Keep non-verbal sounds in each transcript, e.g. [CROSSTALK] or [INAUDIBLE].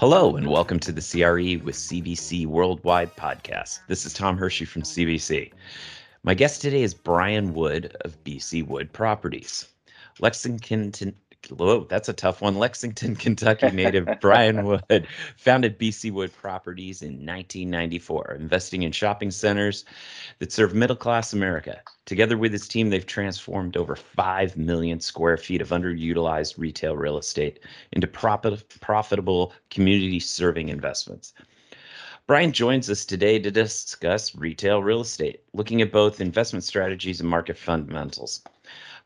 Hello, and welcome to the CRE with CBC Worldwide podcast. This is Tom Hershey from CBC. My guest today is Brian Wood of BC Wood Properties. Lexington, whoa, that's a tough one. Lexington, [LAUGHS] Kentucky native [LAUGHS] Brian Wood founded BC Wood Properties in 1994, investing in shopping centers that serve middle class America. Together with his team, they've transformed over 5 million square feet of underutilized retail real estate into profit, profitable community serving investments. Brian joins us today to discuss retail real estate, looking at both investment strategies and market fundamentals.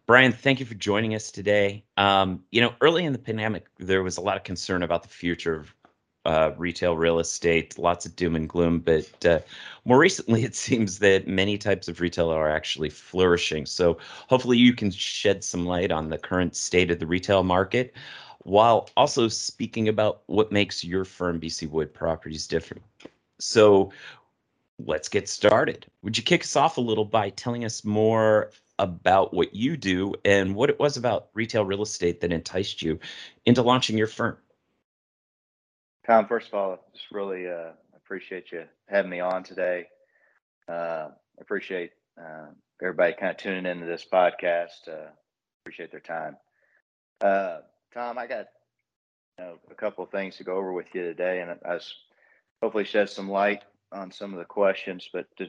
Brian, thank you for joining us today. Um, you know, early in the pandemic, there was a lot of concern about the future of uh, retail real estate, lots of doom and gloom. But uh, more recently, [LAUGHS] it seems that many types of retail are actually flourishing. So hopefully, you can shed some light on the current state of the retail market while also speaking about what makes your firm, BC Wood Properties, different. So let's get started. Would you kick us off a little by telling us more about what you do and what it was about retail real estate that enticed you into launching your firm. Tom, first of all, just really uh, appreciate you having me on today. Uh, appreciate uh, everybody kind of tuning into this podcast. Uh, appreciate their time. Uh, Tom, I got you know, a couple of things to go over with you today, and I was hopefully shed some light on some of the questions. But to,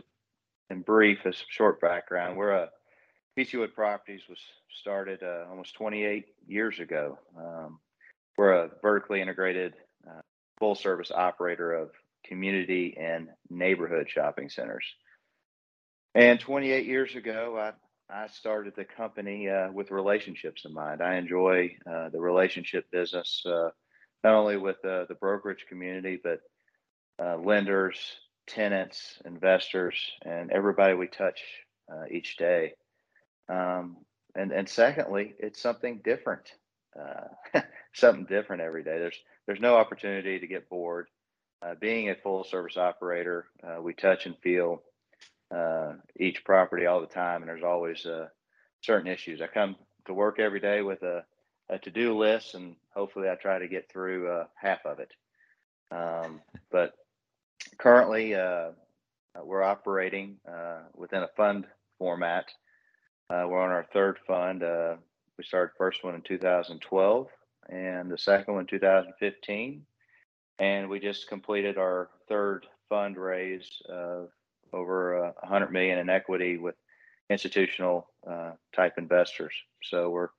in brief, as short background, we're a BC Wood Properties was started uh, almost 28 years ago. Um, we're a vertically integrated, uh, full service operator of community and neighborhood shopping centers. And 28 years ago, I, I started the company uh, with relationships in mind. I enjoy uh, the relationship business, uh, not only with uh, the brokerage community, but lenders, tenants, investors, and everybody we touch each day. Um, and and secondly, it's something different, uh, [LAUGHS] something different every day. There's there's no opportunity to get bored. Uh, being a full service operator, uh, we touch and feel uh, each property all the time, and there's always uh, certain issues. I come to work every day with a, a to do list, and hopefully, I try to get through uh, half of it. Um, but currently, we're operating within a fund format uh, we're on our third fund. Uh, we started first one in 2012 and the second one in 2015. And we just completed our third fundraise of over uh, 100 million in equity with institutional uh, type investors. So we're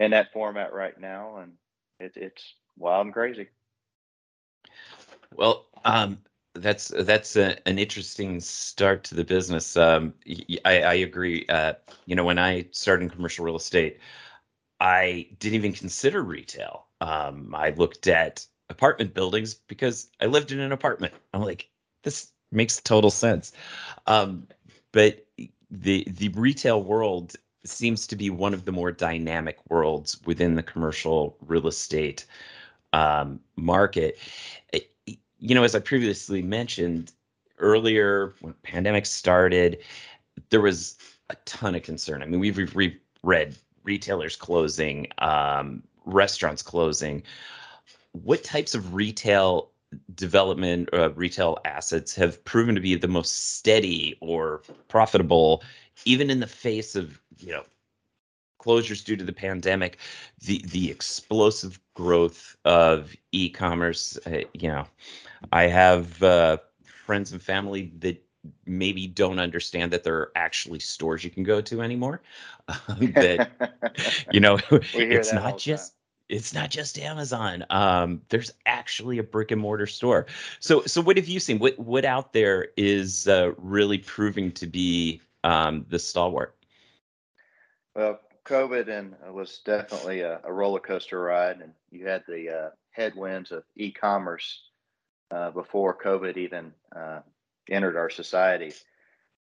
in that format right now, and it, it's wild and crazy. Well, um, that's that's a, an interesting start to the business. Um, I, I agree. Uh, you know, when I started in commercial real estate, I didn't even consider retail. Um, I looked at apartment buildings because I lived in an apartment. I'm like, this makes total sense. Um, but the the retail world seems to be one of the more dynamic worlds within the commercial real estate um, market you know, as I previously mentioned earlier, when pandemic started, there was a ton of concern. I mean, we've, we've read retailers closing, um, restaurants closing. What types of retail development uh, retail assets have proven to be the most steady or profitable, even in the face of you know closures due to the pandemic, the the explosive growth of e-commerce. Uh, you know, I have uh, friends and family that maybe don't understand that there are actually stores you can go to anymore. [LAUGHS] Um, that you know, [LAUGHS] it's not just. Time. It's not just Amazon. Um, there's actually a brick and mortar store. So, so what have you seen? What what out there is uh, really proving to be um, the stalwart? Well, COVID and uh, was definitely a, a, roller coaster ride, and you had the uh, headwinds of e-commerce uh, before COVID even uh, entered our society.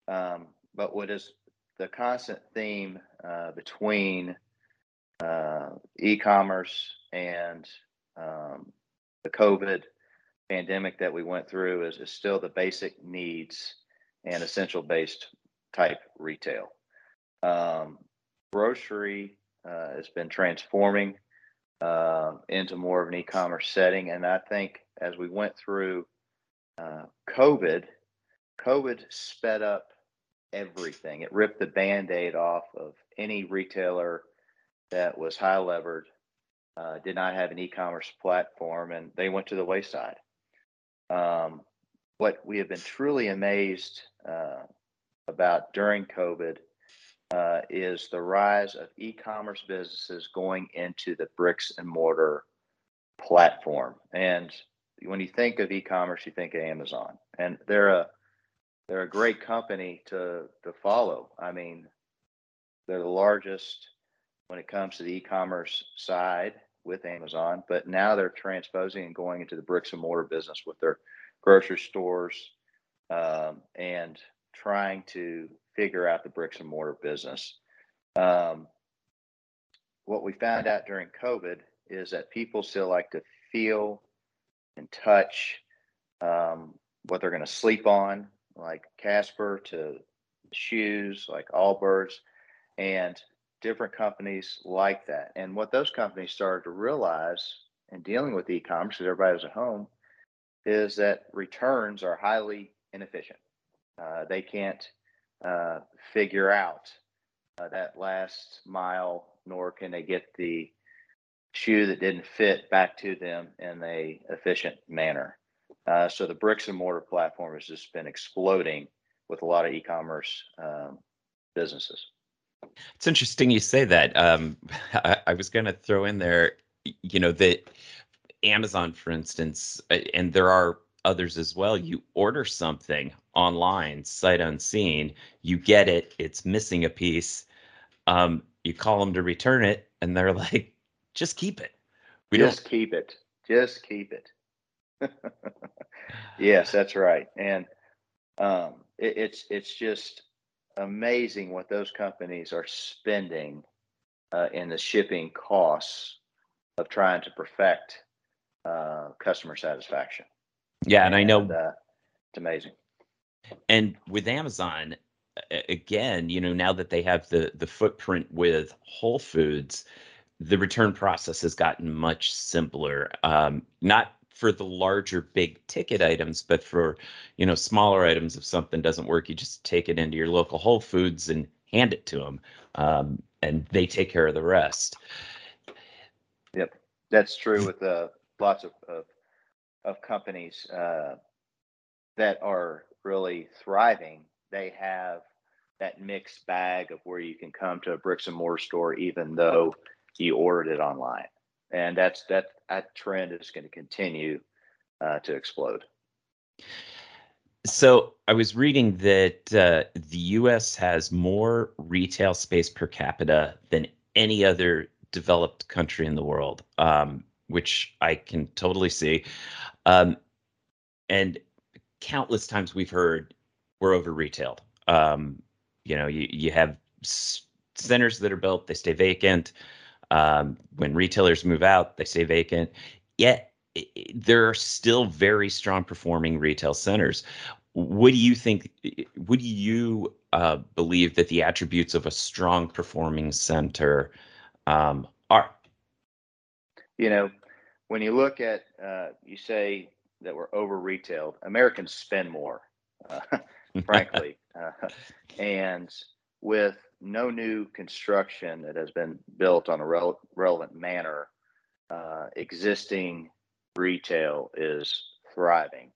Um, but what is the constant theme uh, between uh, e-commerce and um, the COVID pandemic that we went through is, is still the basic needs and essential based type retail. Um, grocery uh, has been transforming uh, into more of an e-commerce setting, and I think as we went through uh, COVID, COVID sped up everything. It ripped the band-aid off of any retailer that was high levered, uh, did not have an e-commerce platform, and they went to the wayside. Um, what we have been truly amazed uh, about during COVID uh, is the rise of e-commerce businesses going into the bricks and mortar platform. And when you think of e-commerce, you think of Amazon, and they're a they're a great company to to follow. I mean, they're the largest when it comes to the e-commerce side with Amazon, but now they're transposing and going into the bricks and mortar business with their grocery stores um, and trying to figure out the bricks and mortar business. Um, what we found out during COVID is that people still like to feel and touch um, what they're going to sleep on, like Casper, to shoes like Allbirds, and different companies like that. And what those companies started to realize in dealing with e-commerce, because everybody was at home, is that returns are highly inefficient. Uh, they can't uh, figure out uh, that last mile, nor can they get the shoe that didn't fit back to them in a efficient manner. Uh, so the bricks and mortar platform has just been exploding with a lot of e-commerce um, businesses. It's interesting you say that. Um, [LAUGHS] I, I was going to throw in there, you know, that Amazon, for instance, and there are others as well. You order something online, sight unseen, you get it, it's missing a piece. Um, you call them to return it, and they're [LAUGHS] like, just keep it. We just don't... keep it. Just keep it. [LAUGHS] yes, that's right. And um, it, it's it's just amazing what those companies are spending uh, in the shipping costs of trying to perfect uh, customer satisfaction. Yeah, and, and I know uh, it's amazing. And with Amazon, again, you know, now that they have the the footprint with Whole Foods, the return process has gotten much simpler. Um, not for the larger big ticket items, but for you know smaller items, if something doesn't work, you just take it into your local Whole Foods and hand it to them, um, and they take care of the rest. Yep, that's true with uh, lots of, of, of companies uh, that are really thriving. They have that mixed bag of where you can come to a bricks and mortar store, even though you ordered it online and that's that that trend is going to continue uh, to explode. So I was reading that uh, the U.S. has more retail space per capita than any other developed country in the world, um, which I can totally see. Um, and countless times we've heard we're over retailed. Um, you know, you, you have centers that are built, they stay vacant. Um, when retailers move out, they stay vacant. Yet there are still very strong performing retail centers. What do you think? Do you uh, believe that the attributes of a strong performing center um, are? You know, when you look at, uh, you say that we're over retailed. Americans spend more, uh, [LAUGHS] frankly, uh, and with no new construction that has been built on a rel- relevant manner, uh, existing retail is thriving.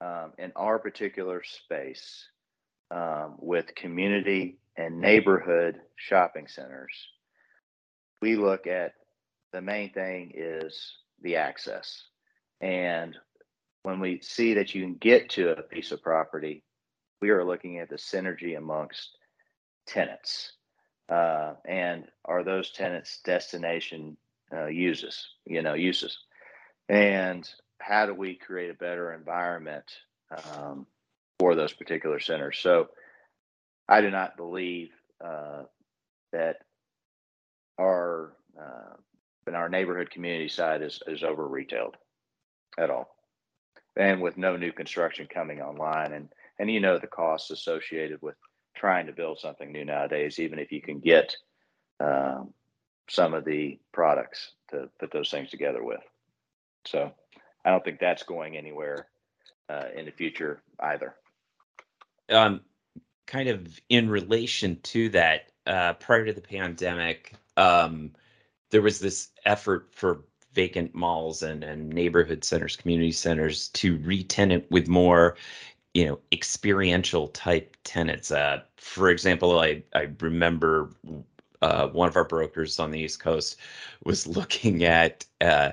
Um, in our particular space, um, with community and neighborhood shopping centers, we look at the main thing is the access. And when we see that you can get to a piece of property, we are looking at the synergy amongst tenants? Uh, and are those tenants destination uh, uses, you know, uses? And how do we create a better environment um, for those particular centers? So I do not believe uh, that our uh, in our neighborhood community side is is over retailed at all. and with no new construction coming online, and and you know the costs associated with trying to build something new nowadays, even if you can get um, some of the products to put those things together with. So I don't think that's going anywhere uh, in the future either. Um, kind of in relation to that, uh, prior to the pandemic, um, there was this effort for vacant malls and, and neighborhood centers, community centers to re-tenant with more, you know, experiential type tenants. Uh, for example, I I remember uh, one of our brokers on the East Coast was [LAUGHS] looking at uh,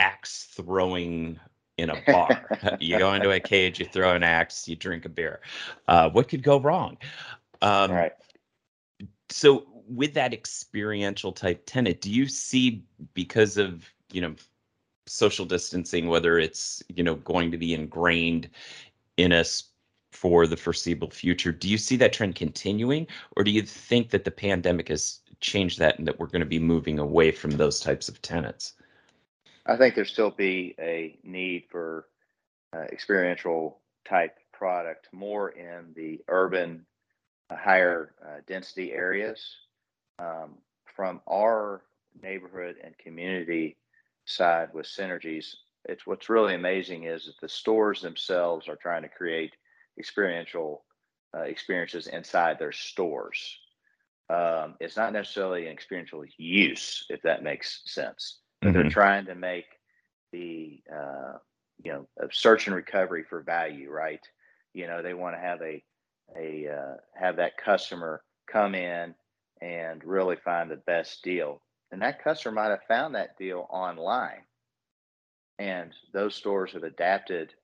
axe throwing in a bar. [LAUGHS] you go into a cage, you throw an axe, you drink a beer. Uh, what could go wrong? Um, right. So, with that experiential type tenant, do you see because of you know social distancing, whether it's you know going to be ingrained in us for the foreseeable future, do you see that trend continuing, or do you think that the pandemic has changed that and that we're going to be moving away from those types of tenants? I think there still be a need for uh, experiential type product more in the urban, uh, higher uh, density areas. Um, from our neighborhood and community side with synergies, it's what's really amazing is that the stores themselves are trying to create experiential uh, experiences inside their stores. Um, it's not necessarily an experiential use, if that makes sense. Mm-hmm. They're trying to make the uh, you know search and recovery for value, right? You know, they want to have a a uh, have that customer come in and really find the best deal, and that customer might have found that deal online, and those stores have adapted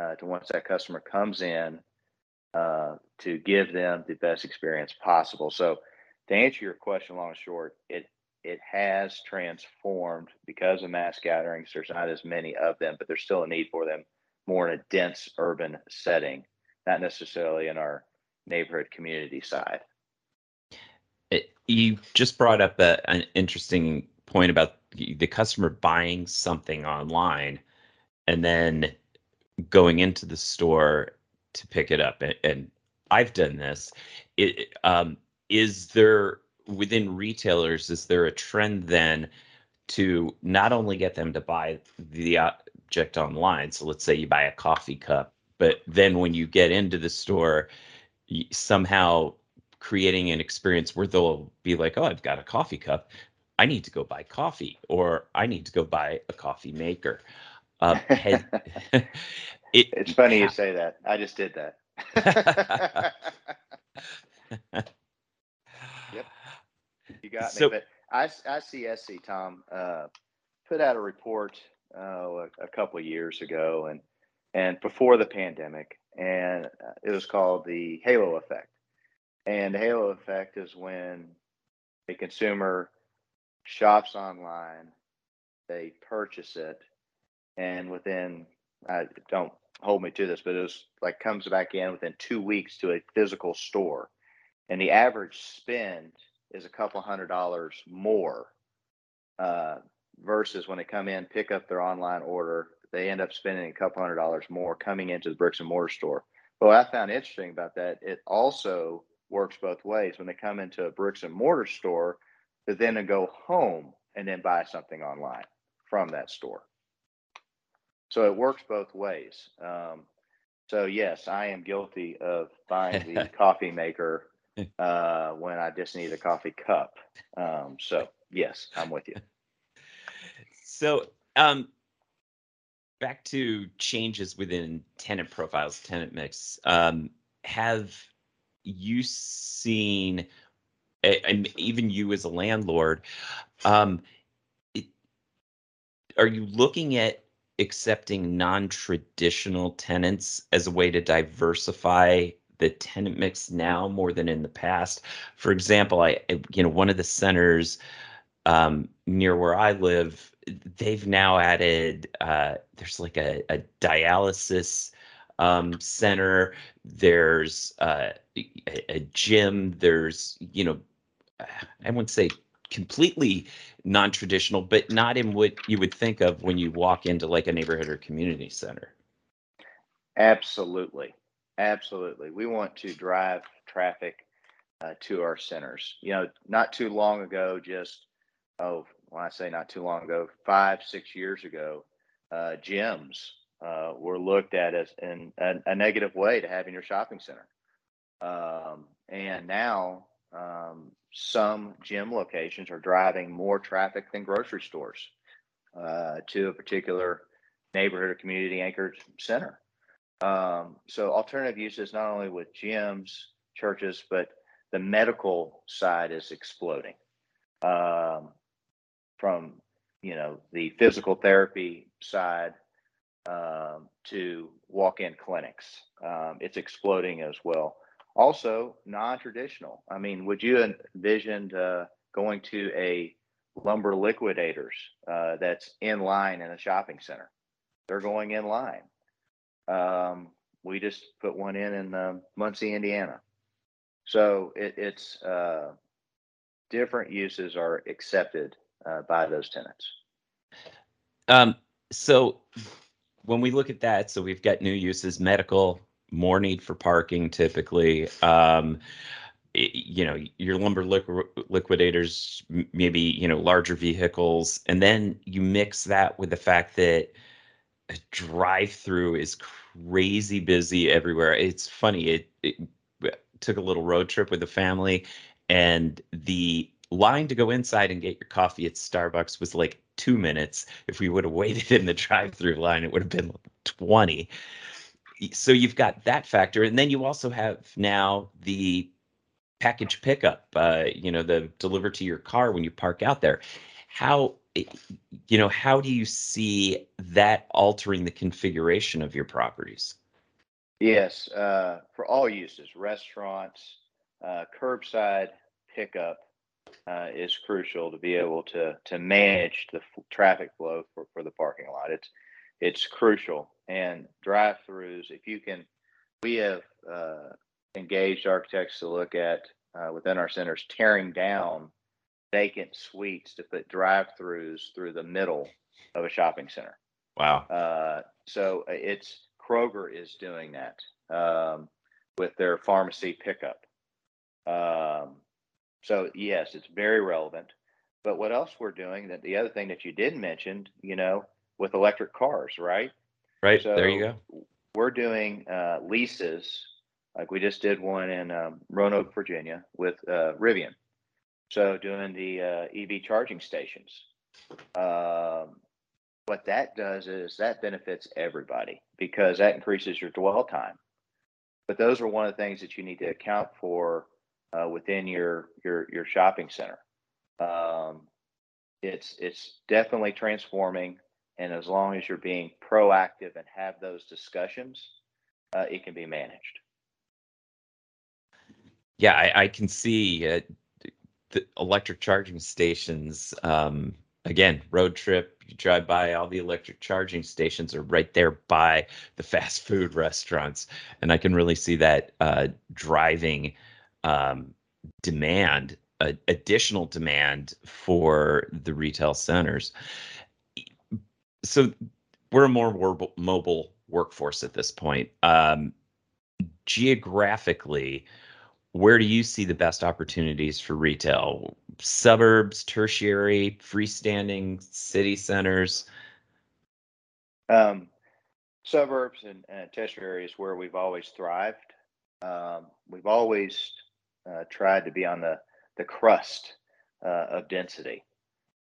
uh, to once that customer comes in uh, to give them the best experience possible. So, to answer your question, long and short, it it has transformed because of mass gatherings. There's not as many of them, but there's still a need for them more in a dense urban setting, not necessarily in our neighborhood community side. It, you just brought up a, an interesting point about the customer buying something online and then going into the store to pick it up. And, and I've done this. It, um, is there within retailers, is there a trend then to not only get them to buy the object online? So let's say you buy a coffee cup, but then when you get into the store, somehow creating an experience where they'll be like, oh, I've got a coffee cup. I need to go buy coffee, or I need to go buy a coffee maker. Uh, [LAUGHS] it, it's funny you say that. I just did that. [LAUGHS] Yep. You got so, me. But I, ICSC, Tom, uh, put out a report uh, a, couple of years ago and and before the pandemic, and uh, it was called the halo effect. And the halo effect is when a consumer shops online, they purchase it, and within I don't hold me to this, but it was like comes back in within two weeks to a physical store, and the average spend is a couple hundred dollars more uh, versus when they come in, pick up their online order, they end up spending a couple hundred dollars more coming into the bricks and mortar store. But what I found interesting about that, it also works both ways. When they come into a bricks and mortar store, to then go home and then buy something online from that store. So it works both ways. Um, so yes, I am guilty of buying the [LAUGHS] coffee maker uh, when I just need a coffee cup. Um, so yes, I'm with you. [LAUGHS] So um, back to changes within tenant profiles, tenant mix. Um, have you seen, and even you as a landlord, um, it, are you looking at accepting non-traditional tenants as a way to diversify the tenant mix now more than in the past. For example, I you know one of the centers um, near where I live, they've now added uh, there's like a, a dialysis um, center. There's uh, a, gym. There's you know I wouldn't say completely non-traditional, but not in what you would think of when you walk into like a neighborhood or community center. Absolutely. Absolutely. We want to drive traffic uh, to our centers. You know, not too long ago, just, oh, when I say not too long ago, five, six years ago, uh, gyms uh, were looked at as in a, a, negative way to have in your shopping center. Um, and now um, some gym locations are driving more traffic than grocery stores uh, to a particular neighborhood or community anchored center. Um, so alternative uses not only with gyms, churches, but the medical side is exploding. Um, from you know the physical therapy side um, to walk-in clinics, um, it's exploding as well. Also, non-traditional. I mean, would you envision uh, going to a lumber liquidators uh, that's in line in a shopping center? They're going in line. Um, we just put one in in uh, Muncie, Indiana. So it, it's uh, different uses are accepted uh, by those tenants. Um, so when we look at that, so we've got new uses, medical, more need for parking typically. Um, you know, your lumber liqu- liquidators, maybe, you know, larger vehicles. And then you mix that with the fact that a drive through is crazy busy everywhere. It's funny. It, it took a little road trip with the family and the line to go inside and get your coffee at Starbucks was like two minutes. If we would have waited in the drive through line, it would have been 20. So you've got that factor. And then you also have now the package pickup, uh, you know, the deliver to your car when you park out there. How, you know, how do you see that altering the configuration of your properties? Yes, uh, for all uses, restaurants, uh, curbside pickup uh, is crucial to be able to to manage the f- traffic flow for, for the parking lot. It's it's crucial. And drive-throughs, if you can, we have uh, engaged architects to look at uh, within our centers tearing down vacant suites to put drive-throughs through the middle of a shopping center. Wow. Uh, so uh, it's Kroger is doing that um, with their pharmacy pickup. Um, so yes, it's very relevant. But what else we're doing? That the other thing that you did mention, you know, with electric cars, right? Right. So there you go. We're doing uh, leases, like we just did one in um, Roanoke, Virginia, with uh, Rivian. So doing the uh, EV charging stations. Um, what that does is that benefits everybody because that increases your dwell time. But those are one of the things that you need to account for uh, within your your your shopping center. Um, it's it's definitely transforming, and as long as you're being proactive and have those discussions, uh, it can be managed. Yeah, I, I can see uh, the electric charging stations. Um, again, road trip, you drive by all the electric charging stations are right there by the fast food restaurants, and I can really see that uh, driving um, demand, uh, additional demand for the retail centers. So we're a more mobile workforce at this point. Um, geographically, where do you see the best opportunities for retail? Suburbs, tertiary, freestanding city centers? Um, suburbs and, and tertiary is where we've always thrived. Um, we've always uh, tried to be on the the crust uh, of density.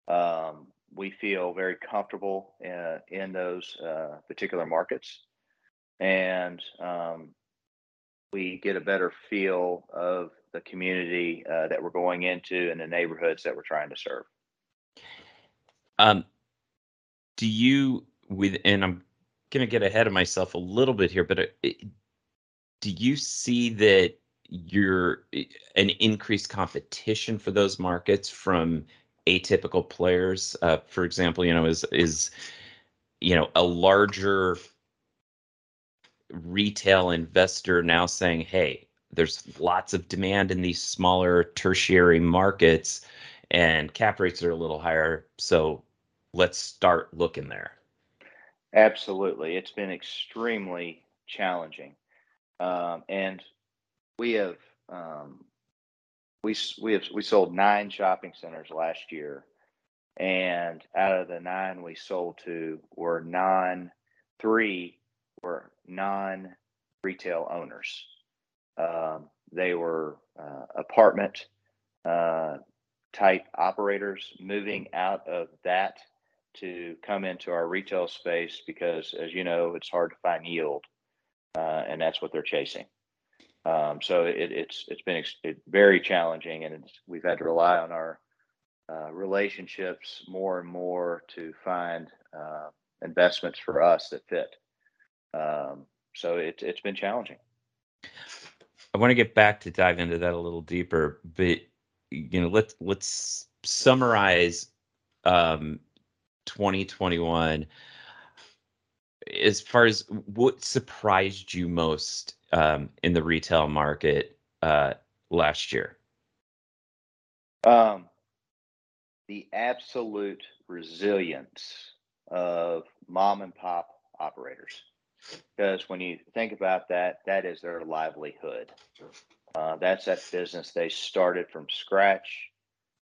Um, we feel very comfortable in, uh, in those uh, particular markets, and um, we get a better feel of the community uh, that we're going into and the neighborhoods that we're trying to serve. Um, do you with and I'm going to get ahead of myself a little bit here, but do you see that you're an increased competition for those markets from atypical players. Uh, for example, you know, is is you know a larger retail investor now saying, "Hey, there's lots of demand in these smaller tertiary markets, and cap rates are a little higher, so let's start looking there." Absolutely, it's been extremely challenging. Um, and we have um, we we have we sold nine shopping centers last year, and out of the nine we sold to were non three were non retail owners. Um, they were uh, apartment uh, type operators moving out of that to come into our retail space because, as you know, it's hard to find yield, uh, and that's what they're chasing. Um, so it, it's it's been ex- very challenging, and we've had to rely on our uh, relationships more and more to find uh, investments for us that fit. Um, so it, it's been challenging. I want to get back to dive into that a little deeper, but you know, let's let's summarize um, 2021 as far as what surprised you most um, in the retail market uh, last year? Um, the absolute resilience of mom and pop operators. Because when you think about that, that is their livelihood. Uh, that's that business they started from scratch,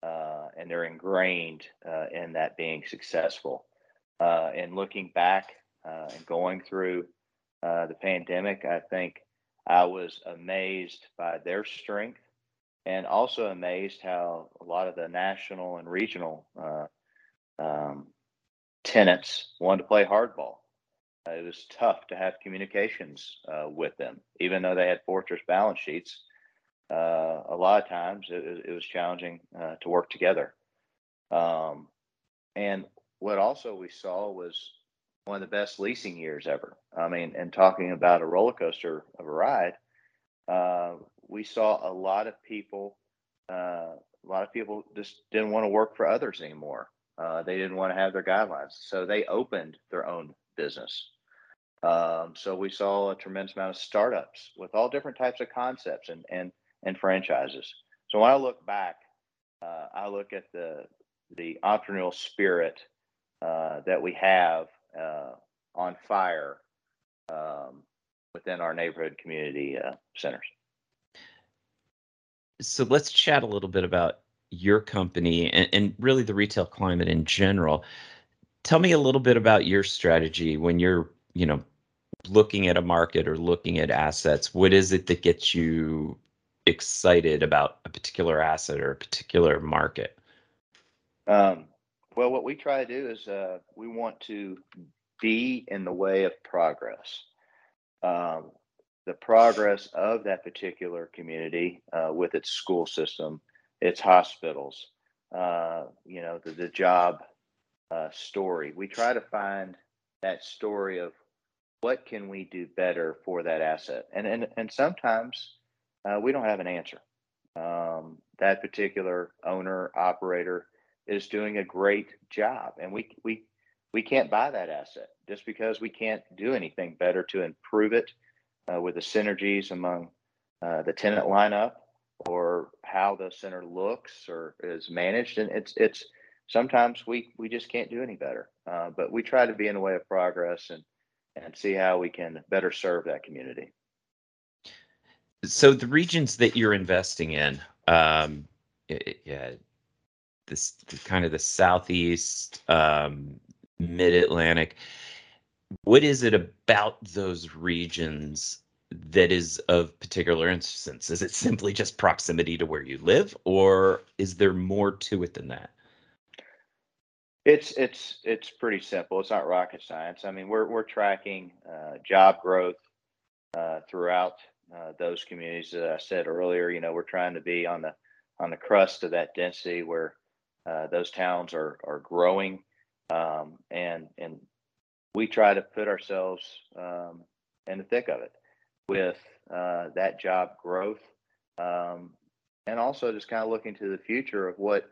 uh, and they're ingrained uh, in that being successful. Uh, and looking back uh, and going through uh, the pandemic, I think I was amazed by their strength and also amazed how a lot of the national and regional um, tenants wanted to play hardball. Uh, it was tough to have communications uh, with them, even though they had fortress balance sheets. Uh, a lot of times it, it was challenging uh, to work together. Um, and what also we saw was one of the best leasing years ever. I mean, and talking about a roller coaster of a ride, uh, we saw a lot of people. Uh, a lot of people just didn't want to work for others anymore. they didn't want to have their guidelines, so they opened their own business. Um, so we saw a tremendous amount of startups with all different types of concepts and and and franchises. So when I look back, uh, I look at the the entrepreneurial spirit uh, that we have uh, on fire um, within our neighborhood community uh, centers. So let's chat a little bit about your company and, and really the retail climate in general. Tell me a little bit about your strategy when you're you know looking at a market or looking at assets, what is it that gets you excited about a particular asset or a particular market? Um, well, what we try to do is uh, we want to be in the way of progress. Um, the progress of that particular community uh, with its school system, its hospitals, uh, you know, the, the job uh, story. We try to find that story of what can we do better for that asset? And and and sometimes uh, we don't have an answer. Um, that particular owner operator is doing a great job, and we we we can't buy that asset just because we can't do anything better to improve it uh, with the synergies among uh, the tenant lineup or how the center looks or is managed. And it's it's sometimes we we just can't do any better. Uh, but we try to be in the way of progress and and see how we can better serve that community. So the regions that you're investing in, um, yeah, this kind of the southeast, um, mid Atlantic. What is it about those regions that is of particular instance? Is it simply just proximity to where you live, or is there more to it than that? It's it's it's pretty simple. It's not rocket science. I mean, we're we're tracking uh, job growth uh, throughout uh, those communities. As I said earlier, you know, we're trying to be on the on the crust of that density where uh, those towns are are growing, um, and and we try to put ourselves um, in the thick of it with uh, that job growth, um, and also just kind of looking to the future of what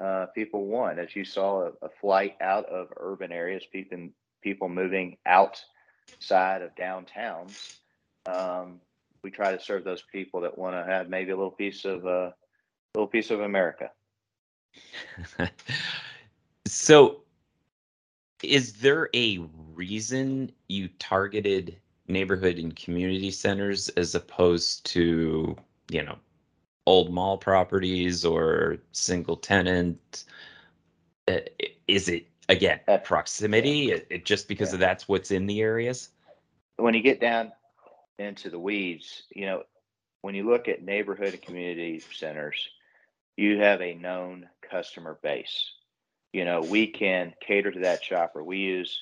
uh, people want. As you saw, a, a, flight out of urban areas, people people moving outside of downtowns. Um, we try to serve those people that want to have maybe a little piece of a uh, little piece of America. [LAUGHS] so, is there a reason you targeted neighborhood and community centers as opposed to, you know, old mall properties or single tenant? Uh, Is it again Uh, proximity? It, it just because Yeah. of that's what's in the areas? when you get down into the weeds, you know, when you look at neighborhood and community centers, you have a known customer base. You know, we can cater to that shopper. We use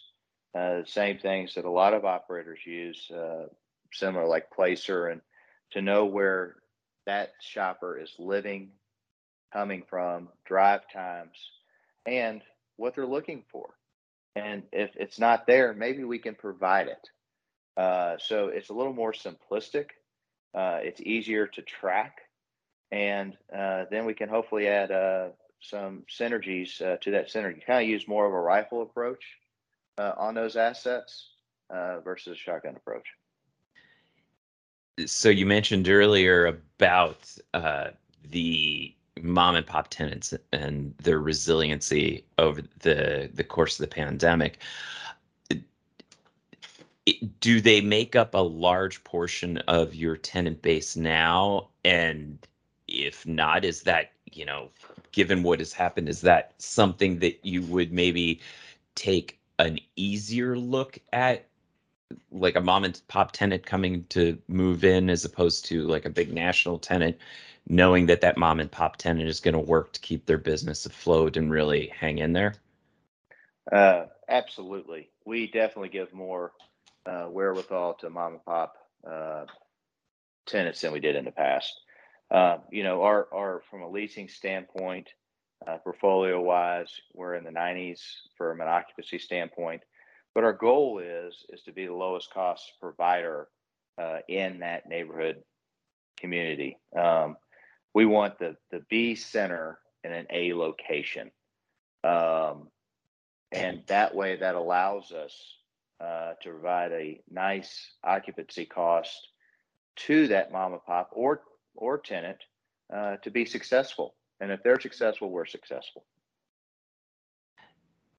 uh, the same things that a lot of operators use, uh, similar like Placer, and to know where that shopper is living, coming from, drive times, and what they're looking for. And if it's not there, maybe we can provide it. Uh, so it's a little more simplistic. Uh, it's easier to track, and uh, then we can hopefully add uh, some synergies uh, to that synergy. Kind of use more of a rifle approach uh, on those assets uh, versus a shotgun approach. So you mentioned earlier about uh, the mom and pop tenants and their resiliency over the the course of the pandemic. Do they make up a large portion of your tenant base now? And if not, is that, you know, given what has happened, is that something that you would maybe take an easier look at? Like a mom and pop tenant coming to move in as opposed to like a big national tenant, knowing that that mom and pop tenant is going to work to keep their business afloat and really hang in there? Uh, absolutely, we definitely give more uh, wherewithal to mom and pop uh, tenants than we did in the past. Uh, you know, our our from a leasing standpoint, uh, portfolio wise, we're in the 90s from an occupancy standpoint. But our goal is is to be the lowest cost provider uh, in that neighborhood community. Um, we want the the B center in an A location. Um, and that way that allows us uh, to provide a nice occupancy cost to that mom and pop or or tenant uh, to be successful. And if they're successful, we're successful.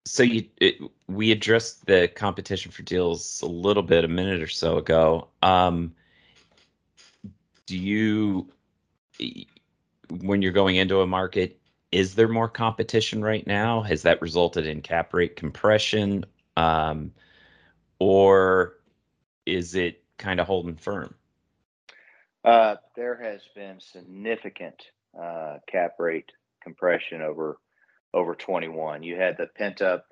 So you, it, we addressed the competition for deals a little bit a minute or so ago. Um, do you, when you're going into a market, is there more competition right now? Has that resulted in cap rate compression, um, or is it kind of holding firm? Uh, there has been significant uh, cap rate compression over over 21. You had the pent up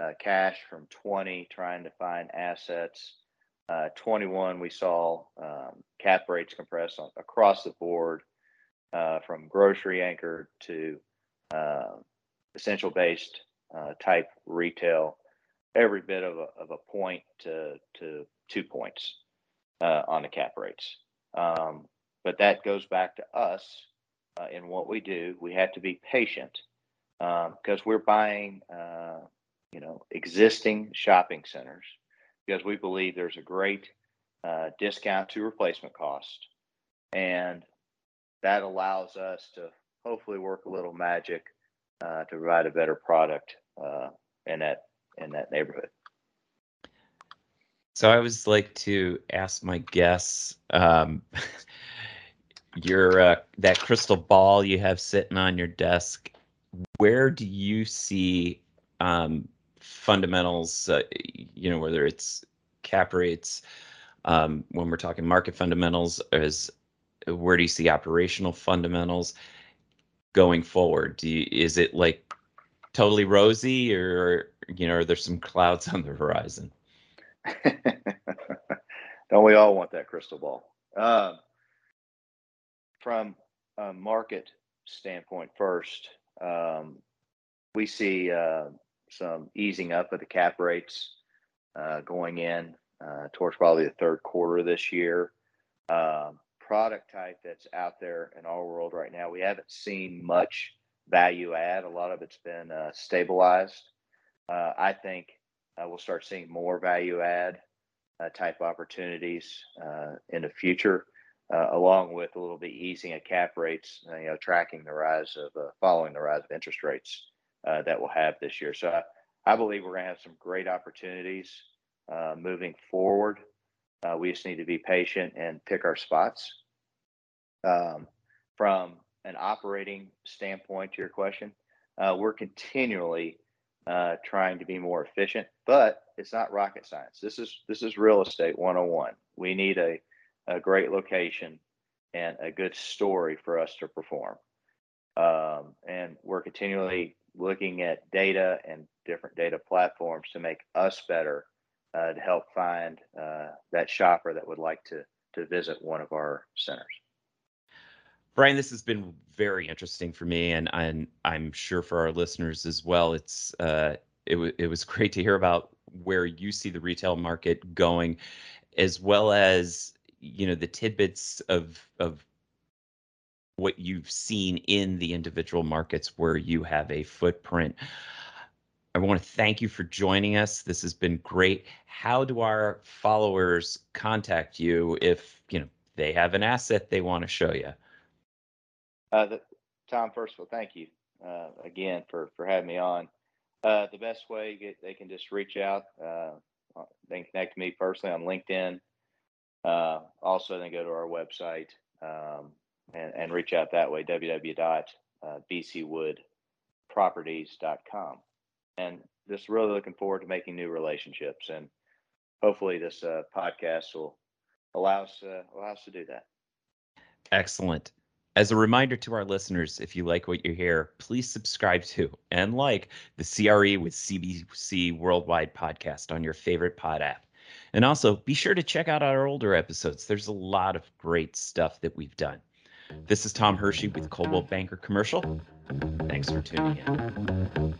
uh, cash from 20 trying to find assets. Uh, 21, we saw um, cap rates compress on, across the board uh, from grocery anchored to uh, essential based uh, type retail, every bit of a, of a point to, to two points on the cap rates. Um, but that goes back to us uh, in what we do. We have to be patient because we're buying, uh, you know, existing shopping centers because we believe there's a great uh, discount to replacement cost, and that allows us to hopefully work a little magic uh, to provide a better product uh, in that in that neighborhood. So I always like to ask my guests, um, [LAUGHS] your uh, that crystal ball you have sitting on your desk. Where do you see um, fundamentals? Uh, you know, whether it's cap rates, um, when we're talking market fundamentals, as where do you see operational fundamentals going forward? Do you, is it like totally rosy, or you know, are there some clouds [LAUGHS] on the horizon? [LAUGHS] Don't we all want that crystal ball? Um, from a market standpoint, first, um, we see uh, some easing up of the cap rates uh, going in uh, towards probably the third quarter of this year. Um, product type that's out there in our world right now, we haven't seen much value add. A lot of it's been uh, stabilized. Uh, I think uh, we'll start seeing more value add uh, type opportunities uh, in the future, uh, along with a little bit easing of cap rates, uh, you know, tracking the rise of, following the rise of interest rates that we'll have this year. So I, I believe we're going to have some great opportunities moving forward. We just need to be patient and pick our spots. Um, from an operating standpoint, to your question, uh, we're continually uh, trying to be more efficient, but it's not rocket science. This is this is real estate 101. We need a, a great location and a good story for us to perform. Um, and we're continually looking at data and different data platforms to make us better uh, to help find uh, that shopper that would like to to visit one of our centers. Brian, this has been very interesting for me, and and I'm sure for our listeners as well. It's uh, it w- it was [LAUGHS] great to hear about where you see the retail market going, as well as you know the tidbits of of what you've seen in the individual markets where you have a footprint. I want to thank you for joining us. This has been great. How do our followers contact you if you know they have an asset they want to show you? Uh, the, Tom, first of all, thank you uh, again for for having me on. Uh, the best way get, they can just reach out. Uh, they can connect me personally on LinkedIn. Uh, also, then go to our website um, and, and reach out that way www.bcwoodproperties.com. And just really looking forward to making new relationships. And hopefully, this uh, podcast will allow us, allow us to do that. Excellent. As a reminder to our listeners, if you like what you hear, please subscribe to and like the CRE with CBC Worldwide podcast on your favorite pod app. And also be sure to check out our older episodes. There's a lot of great stuff that we've done. This is Tom Hershey with Coldwell Banker Commercial. Thanks for tuning in.